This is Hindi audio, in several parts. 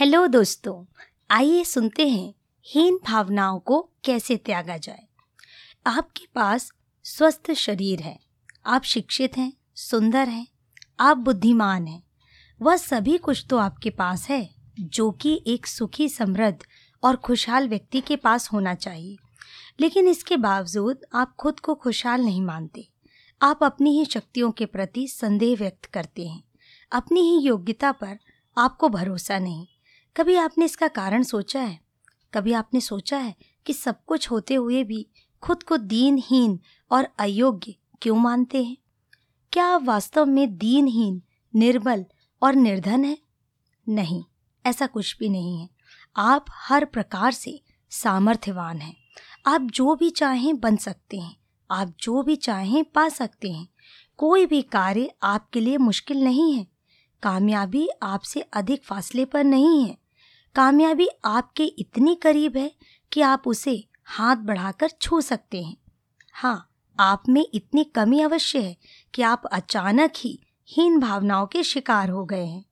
हेलो दोस्तों, आइए सुनते हैं हीन भावनाओं को कैसे त्यागा जाए। आपके पास स्वस्थ शरीर है, आप शिक्षित हैं, सुंदर हैं, आप बुद्धिमान हैं, वह सभी कुछ तो आपके पास है, जो कि एक सुखी, समृद्ध और खुशहाल व्यक्ति के पास होना चाहिए। लेकिन इसके बावजूद आप खुद को खुशहाल नहीं मानते। आप अपनी ही शक्तियों के प्रति संदेह व्यक्त करते हैं। अपनी ही योग्यता पर आपको भरोसा नहीं। कभी आपने इसका कारण सोचा है? कभी आपने सोचा है कि सब कुछ होते हुए भी खुद को दीनहीन और अयोग्य क्यों मानते हैं? क्या आप वास्तव में दीनहीन, निर्बल और निर्धन हैं? नहीं, ऐसा कुछ भी नहीं है। आप हर प्रकार से सामर्थ्यवान हैं। आप जो भी चाहें बन सकते हैं। आप जो भी चाहें पा सकते हैं। कोई भी कार्य आपके लिए मुश्किल नहीं है। कामयाबी आपसे अधिक फासले पर नहीं है। कामयाबी आपके इतनी करीब है कि आप उसे हाथ बढ़ाकर छू सकते हैं। हाँ आप में इतनी कमी अवश्य है कि आप अचानक ही हीन भावनाओं के शिकार हो गए हैं।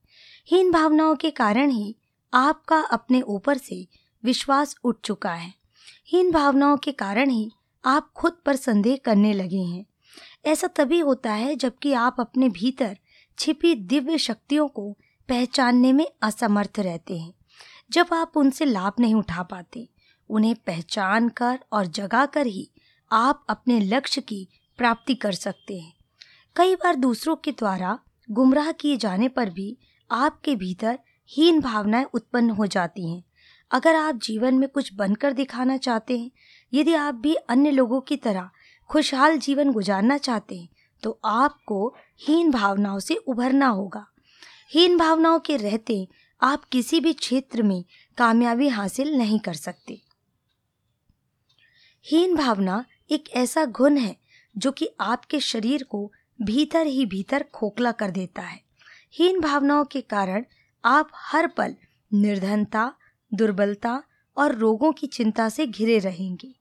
हीन भावनाओं के कारण ही आपका अपने ऊपर से विश्वास उठ चुका है। हीन भावनाओं के कारण ही आप खुद पर संदेह करने लगे हैं। ऐसा तभी होता है जबकि आप अपने भीतर छिपी दिव्य शक्तियों को पहचानने में असमर्थ रहते हैं। जब आप उनसे लाभ नहीं उठा पाते, उन्हें पहचान कर और जगा कर ही आप अपने लक्ष्य की प्राप्ति कर सकते हैं। कई बार दूसरों के द्वारा गुमराह किए जाने पर भी आपके भीतर हीन भावनाएँ उत्पन्न हो जाती हैं। अगर आप जीवन में कुछ बनकर दिखाना चाहते हैं, यदि आप भी अन्य लोगों की तरह खुशहाल जीवन गुजारना चाहते हैं तो आपको हीन भावनाओं से उभरना होगा। हीन भावनाओं के रहते आप किसी भी क्षेत्र में कामयाबी हासिल नहीं कर सकते। हीन भावना एक ऐसा गुण है जो कि आपके शरीर को भीतर ही भीतर खोखला कर देता है। हीन भावनाओं के कारण आप हर पल निर्धनता, दुर्बलता और रोगों की चिंता से घिरे रहेंगे।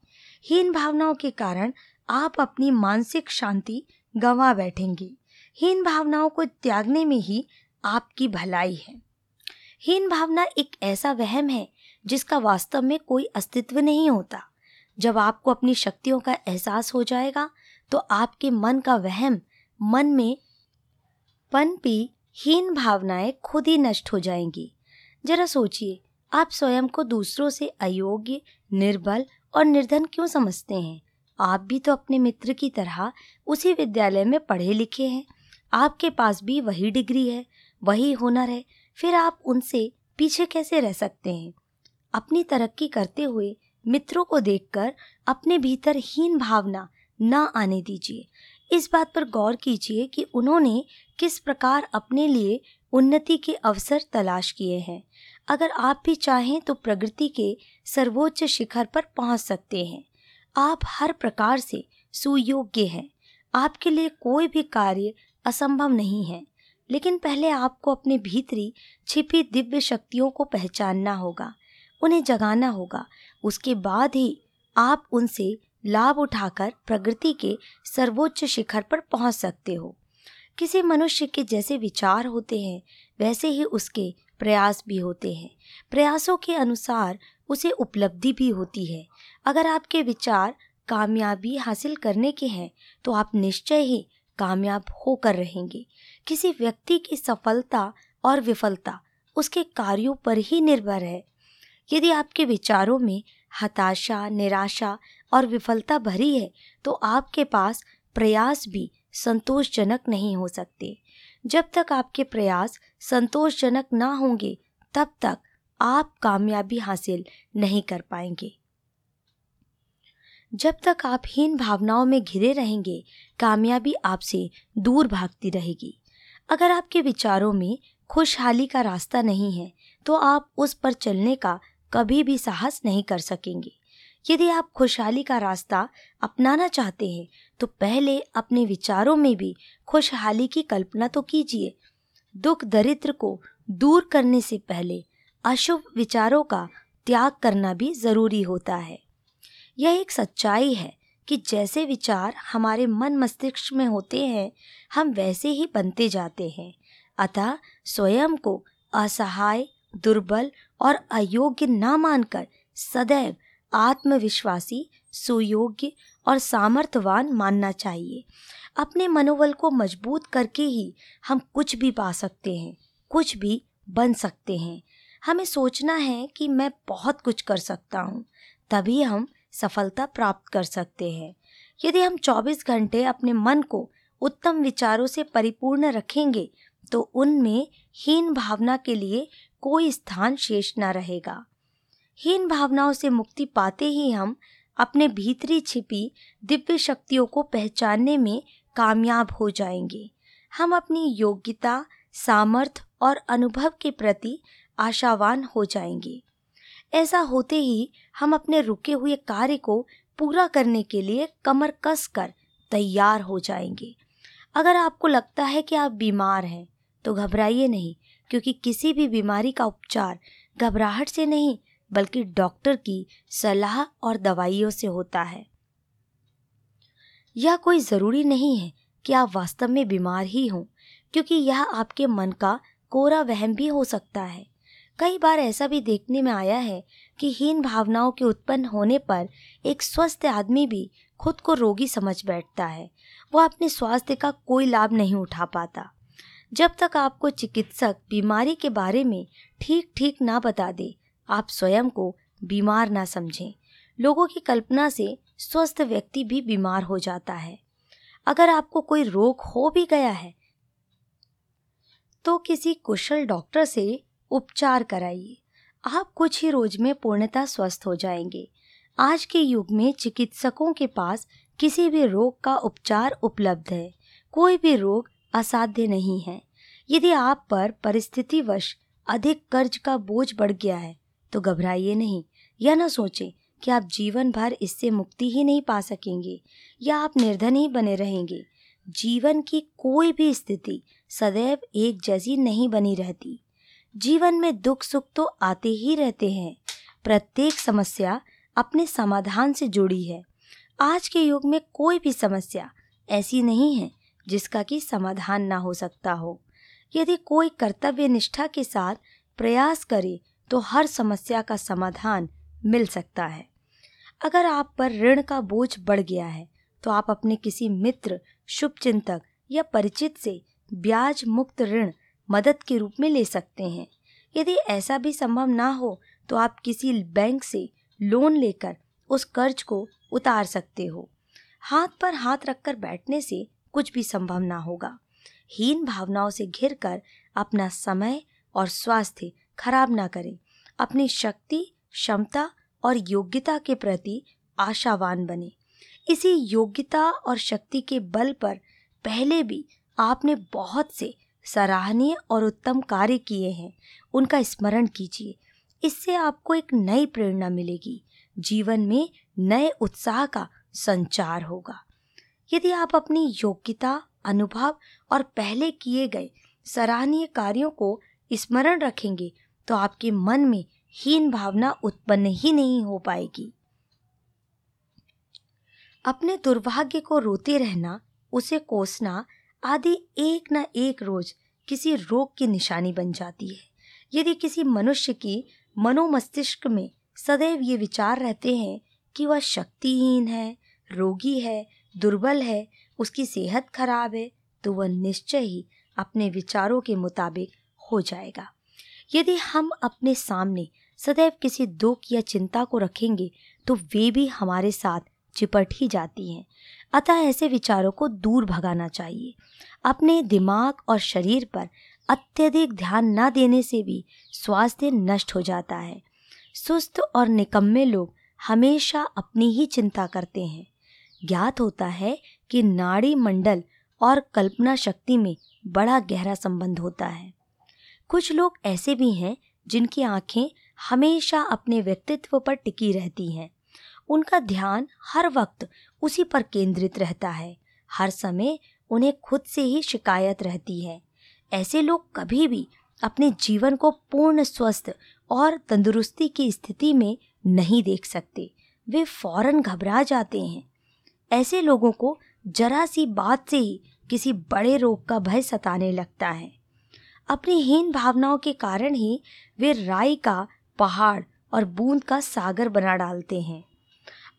हीन भावनाओं के कारण आप अपनी मानसिक शांति गंवा बैठेंगे। हीन भावनाओं को त्यागने में ही आपकी भलाई है। हीन भावना एक ऐसा वहम है जिसका वास्तव में कोई अस्तित्व नहीं होता। जब आपको अपनी शक्तियों का एहसास हो जाएगा तो आपके मन का वहम मन में पनपी हीन भावनाएँ खुद ही नष्ट हो जाएँगी। जरा सोचिए, आप स्वयं को दूसरों से अयोग्य, निर्बल और निर्धन क्यों समझते हैं? आप भी तो अपने मित्र की तरह उसी विद्यालय में पढ़े लिखे हैं। आपके पास भी वही डिग्री है, वही हुनर है, फिर आप उनसे पीछे कैसे रह सकते हैं? अपनी तरक्की करते हुए मित्रों को देखकर अपने भीतर हीन भावना न आने दीजिए। इस बात पर गौर कीजिए कि उन्होंने किस प्रकार अपने लिए उन्नति के अवसर तलाश किए हैं। अगर आप भी चाहें तो प्रगति के सर्वोच्च शिखर पर पहुँच सकते हैं। आप हर प्रकार से सुयोग्य हैं। आपके लिए कोई भी कार्य असंभव नहीं है, लेकिन पहले आपको अपने भीतरी छिपी दिव्य शक्तियों को पहचानना होगा, उन्हें जगाना होगा। उसके बाद ही आप उनसे लाभ उठाकर प्रगति के सर्वोच्च शिखर पर पहुँच सकते हो। किसी मनुष्य के जैसे विचार होते हैं, वैसे ही उसके प्रयास भी होते हैं। प्रयासों के अनुसार उसे उपलब्धि भी होती है। अगर आपके विचार कामयाबी हासिल करने के हैं तो आप निश्चय ही कामयाब होकर रहेंगे। किसी व्यक्ति की सफलता और विफलता उसके कार्यों पर ही निर्भर है। यदि आपके विचारों में हताशा, निराशा और विफलता भरी है तो आपके पास प्रयास भी संतोषजनक नहीं हो सकते। जब तक आपके प्रयास संतोषजनक ना होंगे, तब तक आप कामयाबी हासिल नहीं कर पाएँगे। जब तक आप हीन भावनाओं में घिरे रहेंगे, कामयाबी आपसे दूर भागती रहेगी। अगर आपके विचारों में खुशहाली का रास्ता नहीं है तो आप उस पर चलने का कभी भी साहस नहीं कर सकेंगे। यदि आप खुशहाली का रास्ता अपनाना चाहते हैं तो पहले अपने विचारों में भी खुशहाली की कल्पना तो कीजिए। दुख दरिद्र को दूर करने से पहले अशुभ विचारों का त्याग करना भी ज़रूरी होता है। यह एक सच्चाई है कि जैसे विचार हमारे मन मस्तिष्क में होते हैं, हम वैसे ही बनते जाते हैं। अतः स्वयं को असहाय, दुर्बल और अयोग्य ना मानकर सदैव आत्मविश्वासी, सुयोग्य और सामर्थ्यवान मानना चाहिए। अपने मनोबल को मज़बूत करके ही हम कुछ भी पा सकते हैं, कुछ भी बन सकते हैं। हमें सोचना है कि मैं बहुत कुछ कर सकता हूँ, तभी हम सफलता प्राप्त कर सकते हैं। यदि हम 24 घंटे अपने मन को उत्तम विचारों से परिपूर्ण रखेंगे तो उनमें हीन भावना के लिए कोई स्थान शेष न रहेगा। हीन भावनाओं से मुक्ति पाते ही हम अपने भीतरी छिपी दिव्य शक्तियों को पहचानने में कामयाब हो जाएँगे। हम अपनी योग्यता सामर्थ्य और अनुभव के प्रति आशावान हो जाएँगे। ऐसा होते ही हम अपने रुके हुए कार्य को पूरा करने के लिए कमर कस कर तैयार हो जाएँगे। अगर आपको लगता है कि आप बीमार हैं तो घबराइए नहीं, क्योंकि किसी भी बीमारी का उपचार घबराहट से नहीं बल्कि डॉक्टर की सलाह और दवाइयों से होता है। यह कोई ज़रूरी नहीं है कि आप वास्तव में बीमार ही हों, क्योंकि यह आपके मन का कोरा वहम भी हो सकता है। कई बार ऐसा भी देखने में आया है कि हीन भावनाओं के उत्पन्न होने पर एक स्वस्थ आदमी भी खुद को रोगी समझ बैठता है। वह अपने स्वास्थ्य का कोई लाभ नहीं उठा पाता। जब तक आपको चिकित्सक बीमारी के बारे में ठीक ठीक ना बता दे आप स्वयं को बीमार ना समझें। लोगों की कल्पना से स्वस्थ व्यक्ति भी बीमार हो जाता है। अगर आपको कोई रोग हो भी गया है तो किसी कुशल डॉक्टर से उपचार कराइए। आप कुछ ही रोज में पूर्णतः स्वस्थ हो जाएँगे। आज के युग में चिकित्सकों के पास किसी भी रोग का उपचार उपलब्ध है। कोई भी रोग असाध्य नहीं है। यदि आप पर परिस्थितिवश अधिक कर्ज का बोझ बढ़ गया है तो घबराइए नहीं या ना सोचें कि आप जीवन भर इससे मुक्ति ही नहीं पा सकेंगे या आप निर्धन ही बने रहेंगे। जीवन की कोई भी स्थिति सदैव एक जैसी नहीं बनी रहती। जीवन में दुख सुख तो आते ही रहते हैं। प्रत्येक समस्या अपने समाधान से जुड़ी है। आज के युग में कोई भी समस्या ऐसी नहीं है जिसका कि समाधान ना हो सकता हो। यदि कोई कर्तव्य निष्ठा के साथ प्रयास करे तो हर समस्या का समाधान मिल सकता है। अगर आप पर ऋण का बोझ बढ़ गया है तो आप अपने किसी मित्र, शुभ चिंतक या परिचित से ब्याज मुक्त ऋण मदद के रूप में ले सकते हैं। यदि ऐसा भी संभव ना हो तो आप किसी बैंक से लोन लेकर उस कर्ज को उतार सकते हो। हाथ पर हाथ रखकर बैठने से कुछ भी संभव ना होगा। हीन भावनाओं से घिर कर अपना समय और स्वास्थ्य खराब ना करें। अपनी शक्ति, क्षमता और योग्यता के प्रति आशावान बने। इसी योग्यता और शक्ति के बल पर पहले भी आपने बहुत से सराहनीय और उत्तम कार्य किए हैं। उनका स्मरण कीजिए। इससे आपको एक नई प्रेरणा मिलेगी। जीवन में नए उत्साह का संचार होगा। यदि आप अपनी योग्यता, अनुभव और पहले किए गए सराहनीय कार्यों को स्मरण रखेंगे तो आपके मन में हीन भावना उत्पन्न ही नहीं हो पाएगी। अपने दुर्भाग्य को रोते रहना, उसे कोसना आदि एक न एक रोज किसी रोग की निशानी बन जाती है। यदि किसी मनुष्य की मनोमस्तिष्क में सदैव ये विचार रहते हैं कि वह शक्तिहीन है, रोगी है, दुर्बल है, उसकी सेहत खराब है तो वह निश्चय ही अपने विचारों के मुताबिक हो जाएगा। यदि हम अपने सामने सदैव किसी दुख या चिंता को रखेंगे तो वे भी हमारे साथ चिपट ही जाती हैं। अतः ऐसे विचारों को दूर भगाना चाहिए। अपने दिमाग और शरीर पर अत्यधिक ध्यान न देने से भी स्वास्थ्य नष्ट हो जाता है। सुस्त और निकम्मे लोग हमेशा अपनी ही चिंता करते हैं। ज्ञात होता है कि नाड़ी मंडल और कल्पना शक्ति में बड़ा गहरा संबंध होता है। कुछ लोग ऐसे भी हैं जिनकी आँखें हमेशा अपने व्यक्तित्व पर टिकी रहती हैं। उनका ध्यान हर वक्त उसी पर केंद्रित रहता है। हर समय उन्हें खुद से ही शिकायत रहती है। ऐसे लोग कभी भी अपने जीवन को पूर्ण स्वस्थ और तंदुरुस्ती की स्थिति में नहीं देख सकते। वे फ़ौरन घबरा जाते हैं। ऐसे लोगों को जरा सी बात से ही किसी बड़े रोग का भय सताने लगता है। अपनी हीन भावनाओं के कारण ही वे राई का, पहाड़ और बूंद का सागर बना डालते हैं।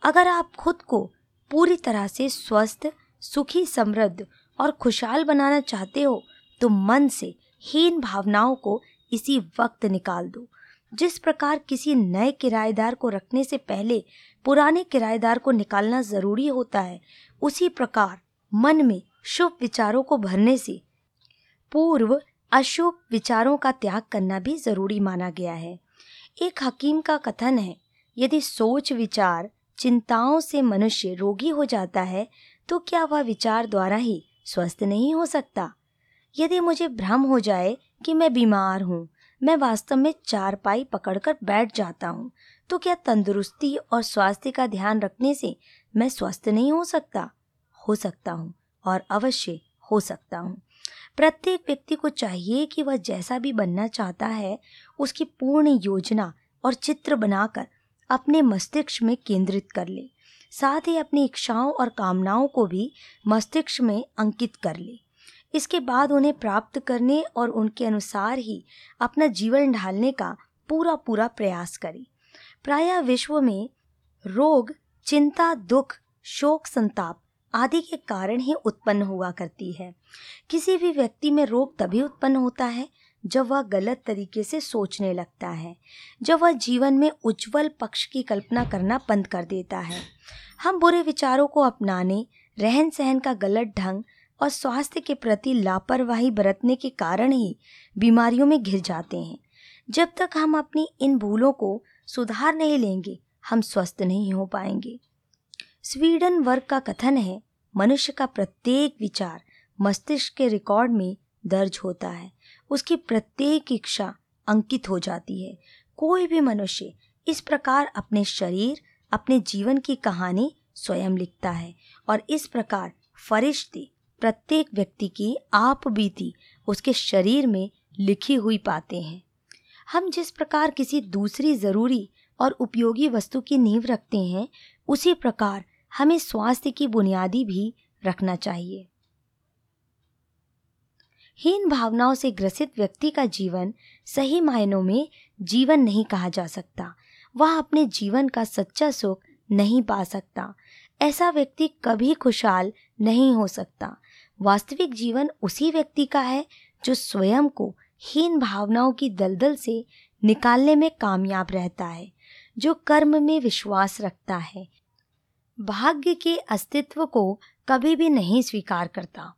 अगर आप खुद को पूरी तरह से स्वस्थ, सुखी, समृद्ध और खुशहाल बनाना चाहते हो तो मन से हीन भावनाओं को इसी वक्त निकाल दो। जिस प्रकार किसी नए किराएदार को रखने से पहले पुराने किराएदार को निकालना ज़रूरी होता है, उसी प्रकार मन में शुभ विचारों को भरने से पूर्व अशुभ विचारों का त्याग करना भी ज़रूरी माना गया है। एक हकीम का कथन है, यदि सोच, विचार, चिंताओं से मनुष्य रोगी हो जाता है तो क्या वह विचार द्वारा ही स्वस्थ नहीं हो सकता? यदि मुझे भ्रम हो जाए कि मैं बीमार हूँ, मैं वास्तव में चार पाई पकड़कर बैठ जाता हूँ तो क्या तंदुरुस्ती और स्वास्थ्य का ध्यान रखने से मैं स्वस्थ नहीं हो सकता? हो सकता हूँ और अवश्य हो सकता हूँ। प्रत्येक व्यक्ति को चाहिए कि वह जैसा भी बनना चाहता है, उसकी पूर्ण योजना और चित्र बनाकर अपने मस्तिष्क में केंद्रित कर ले। साथ ही अपनी इच्छाओं और कामनाओं को भी मस्तिष्क में अंकित कर ले। इसके बाद उन्हें प्राप्त करने और उनके अनुसार ही अपना जीवन ढालने का पूरा पूरा प्रयास करें। प्रायः विश्व में रोग, चिंता, दुख, शोक, संताप आदि के कारण ही उत्पन्न हुआ करती है। किसी भी व्यक्ति में रोग तभी उत्पन्न होता है, जब वह गलत तरीके से सोचने लगता है, जब वह जीवन में उज्जवल पक्ष की कल्पना करना बंद कर देता है। हम बुरे विचारों को अपनाने रहन सहन का गलत ढंग और स्वास्थ्य के प्रति लापरवाही बरतने के कारण ही बीमारियों में घिर जाते हैं। जब तक हम अपनी इन भूलों को सुधार नहीं लेंगे, हम स्वस्थ नहीं हो पाएँगे। स्वीडन वर्ग का कथन है। मनुष्य का प्रत्येक विचार मस्तिष्क के रिकॉर्ड में दर्ज होता है। उसकी प्रत्येक इच्छा अंकित हो जाती है। कोई भी मनुष्य इस प्रकार अपने शरीर, अपने जीवन की कहानी स्वयं लिखता है और इस प्रकार फरिश्ते प्रत्येक व्यक्ति की आप बीती उसके शरीर में लिखी हुई पाते हैं। हम जिस प्रकार किसी दूसरी ज़रूरी और उपयोगी वस्तु की नींव रखते हैं, उसी प्रकार हमें स्वास्थ्य की बुनियादी भी रखना चाहिए। हीन भावनाओं से ग्रसित व्यक्ति का जीवन सही मायनों में जीवन नहीं कहा जा सकता। वह अपने जीवन का सच्चा सुख नहीं पा सकता। ऐसा व्यक्ति कभी खुशहाल नहीं हो सकता। वास्तविक जीवन उसी व्यक्ति का है जो स्वयं को हीन भावनाओं की दलदल से निकालने में कामयाब रहता है, जो कर्म में विश्वास रखता है। भाग्य के अस्तित्व को कभी भी नहीं स्वीकार करता।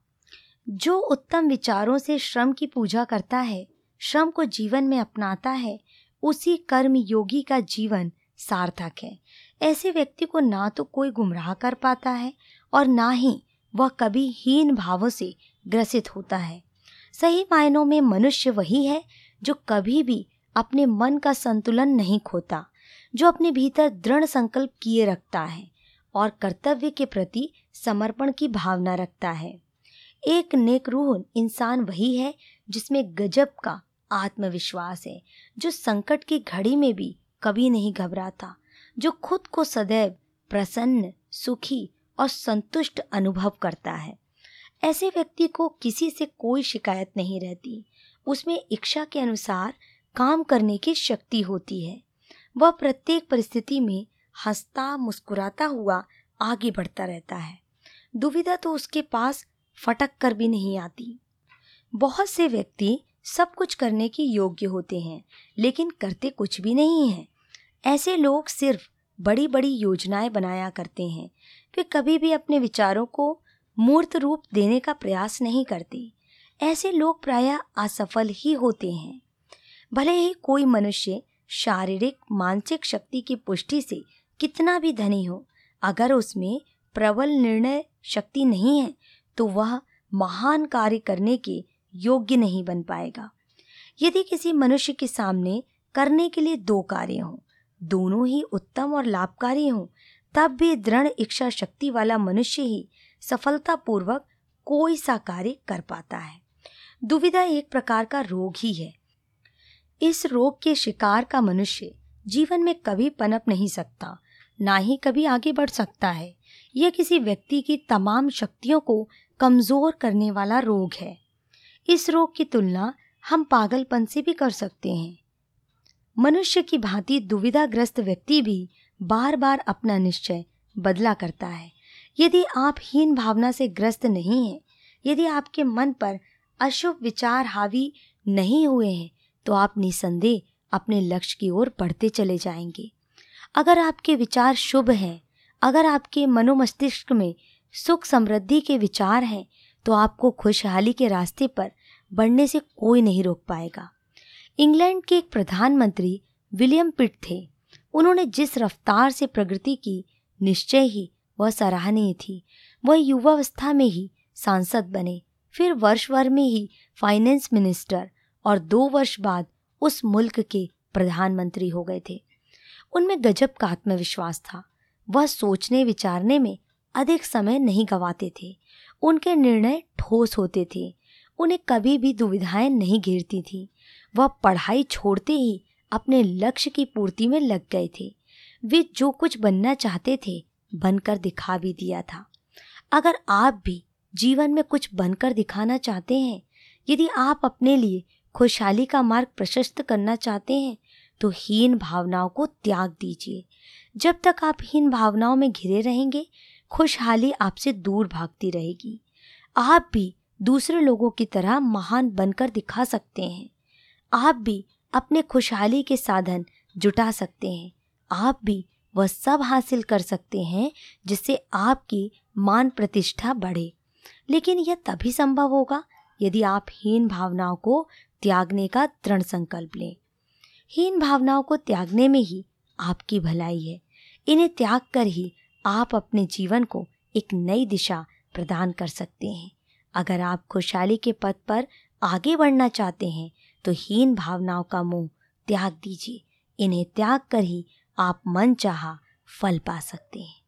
जो उत्तम विचारों से श्रम की पूजा करता है, श्रम को जीवन में अपनाता है, उसी कर्म योगी का जीवन सार्थक है। ऐसे व्यक्ति को ना तो कोई गुमराह कर पाता है और ना ही वह कभी हीन भावों से ग्रसित होता है। सही मायनों में मनुष्य वही है जो कभी भी अपने मन का संतुलन नहीं खोता, जो अपने भीतर दृढ़ संकल्प किए रखता है। और कर्तव्य के प्रति समर्पण की भावना रखता है। एक नेक रूह इंसान वही है जिसमें गजब का आत्मविश्वास है, जो संकट की घड़ी में भी कभी नहीं घबराता, जो खुद को सदैव प्रसन्न, सुखी और संतुष्ट अनुभव करता है। ऐसे व्यक्ति को किसी से कोई शिकायत नहीं रहती। उसमें इच्छा के अनुसार काम करने की शक्ति होती है। वह प्रत्येक परिस्थिति में हंसता मुस्कुराता हुआ आगे बढ़ता रहता है। दुविधा तो उसके पास फटक कर भी नहीं आती। बहुत से व्यक्ति सब कुछ करने के योग्य होते हैं, लेकिन करते कुछ भी नहीं हैं। ऐसे लोग सिर्फ़ बड़ी बड़ी योजनाएँ बनाया करते हैं, वे कभी भी अपने विचारों को मूर्त रूप देने का प्रयास नहीं करते। ऐसे लोग प्रायः असफल ही होते हैं। भले ही कोई मनुष्य शारीरिक, मानसिक शक्ति की पुष्टि से कितना भी धनी हो, अगर उसमें प्रबल निर्णय शक्ति नहीं है तो वह महान कार्य करने के योग्य नहीं बन पाएगा। यदि किसी मनुष्य के सामने करने के लिए दो कार्य हों, दोनों ही उत्तम और लाभकारी हों, तब भी दृढ़ इच्छा शक्ति वाला मनुष्य ही सफलतापूर्वक कोई सा कार्य कर पाता है। दुविधा एक प्रकार का रोग ही है। इस रोग के शिकार का मनुष्य जीवन में कभी पनप नहीं सकता। ना ही कभी आगे बढ़ सकता है। यह किसी व्यक्ति की तमाम शक्तियों को कमज़ोर करने वाला रोग है। इस रोग की तुलना हम पागलपन से भी कर सकते हैं। मनुष्य की भांति दुविधाग्रस्त व्यक्ति भी बार बार अपना निश्चय बदला करता है। यदि आप हीन भावना से ग्रस्त नहीं हैं, यदि आपके मन पर अशुभ विचार हावी नहीं हुए हैं तो आप निसंदेह अपने लक्ष्य की ओर बढ़ते चले जाएँगे। अगर आपके विचार शुभ हैं, अगर आपके मनोमस्तिष्क में सुख समृद्धि के विचार हैं तो आपको खुशहाली के रास्ते पर बढ़ने से कोई नहीं रोक पाएगा। इंग्लैंड के एक प्रधानमंत्री, विलियम पिट थे। उन्होंने जिस रफ्तार से प्रगति की, निश्चय ही वह सराहनीय थी। वह युवावस्था में ही सांसद बने, फिर वर्ष भर में ही फाइनेंस मिनिस्टर और दो वर्ष बाद उस मुल्क के प्रधानमंत्री हो गए थे। उनमें गजब का आत्मविश्वास था। वह सोचने, विचारने में अधिक समय नहीं गवाते थे। उनके निर्णय ठोस होते थे। उन्हें कभी भी दुविधाएँ नहीं घेरती थी। वह पढ़ाई छोड़ते ही अपने लक्ष्य की पूर्ति में लग गए थे। वे जो कुछ बनना चाहते थे, बनकर दिखा भी दिया था। अगर आप भी जीवन में कुछ बनकर दिखाना चाहते हैं, यदि आप अपने लिए खुशहाली का मार्ग प्रशस्त करना चाहते हैं तो हीन भावनाओं को त्याग दीजिए। जब तक आप हीन भावनाओं में घिरे रहेंगे, खुशहाली आपसे दूर भागती रहेगी। आप भी दूसरे लोगों की तरह महान बनकर दिखा सकते हैं। आप भी अपने खुशहाली के साधन जुटा सकते हैं। आप भी वह सब हासिल कर सकते हैं जिससे आपकी मान प्रतिष्ठा बढ़े। लेकिन यह तभी संभव होगा यदि आप हीन भावनाओं को त्यागने का दृढ़ संकल्प लें। हीन भावनाओं को त्यागने में ही आपकी भलाई है। इन्हें त्याग कर ही आप अपने जीवन को एक नई दिशा प्रदान कर सकते हैं। अगर आप खुशहाली के पद पर आगे बढ़ना चाहते हैं तो हीन भावनाओं का मुँह त्याग दीजिए। इन्हें त्याग कर ही आप मन चाह फल पा सकते हैं।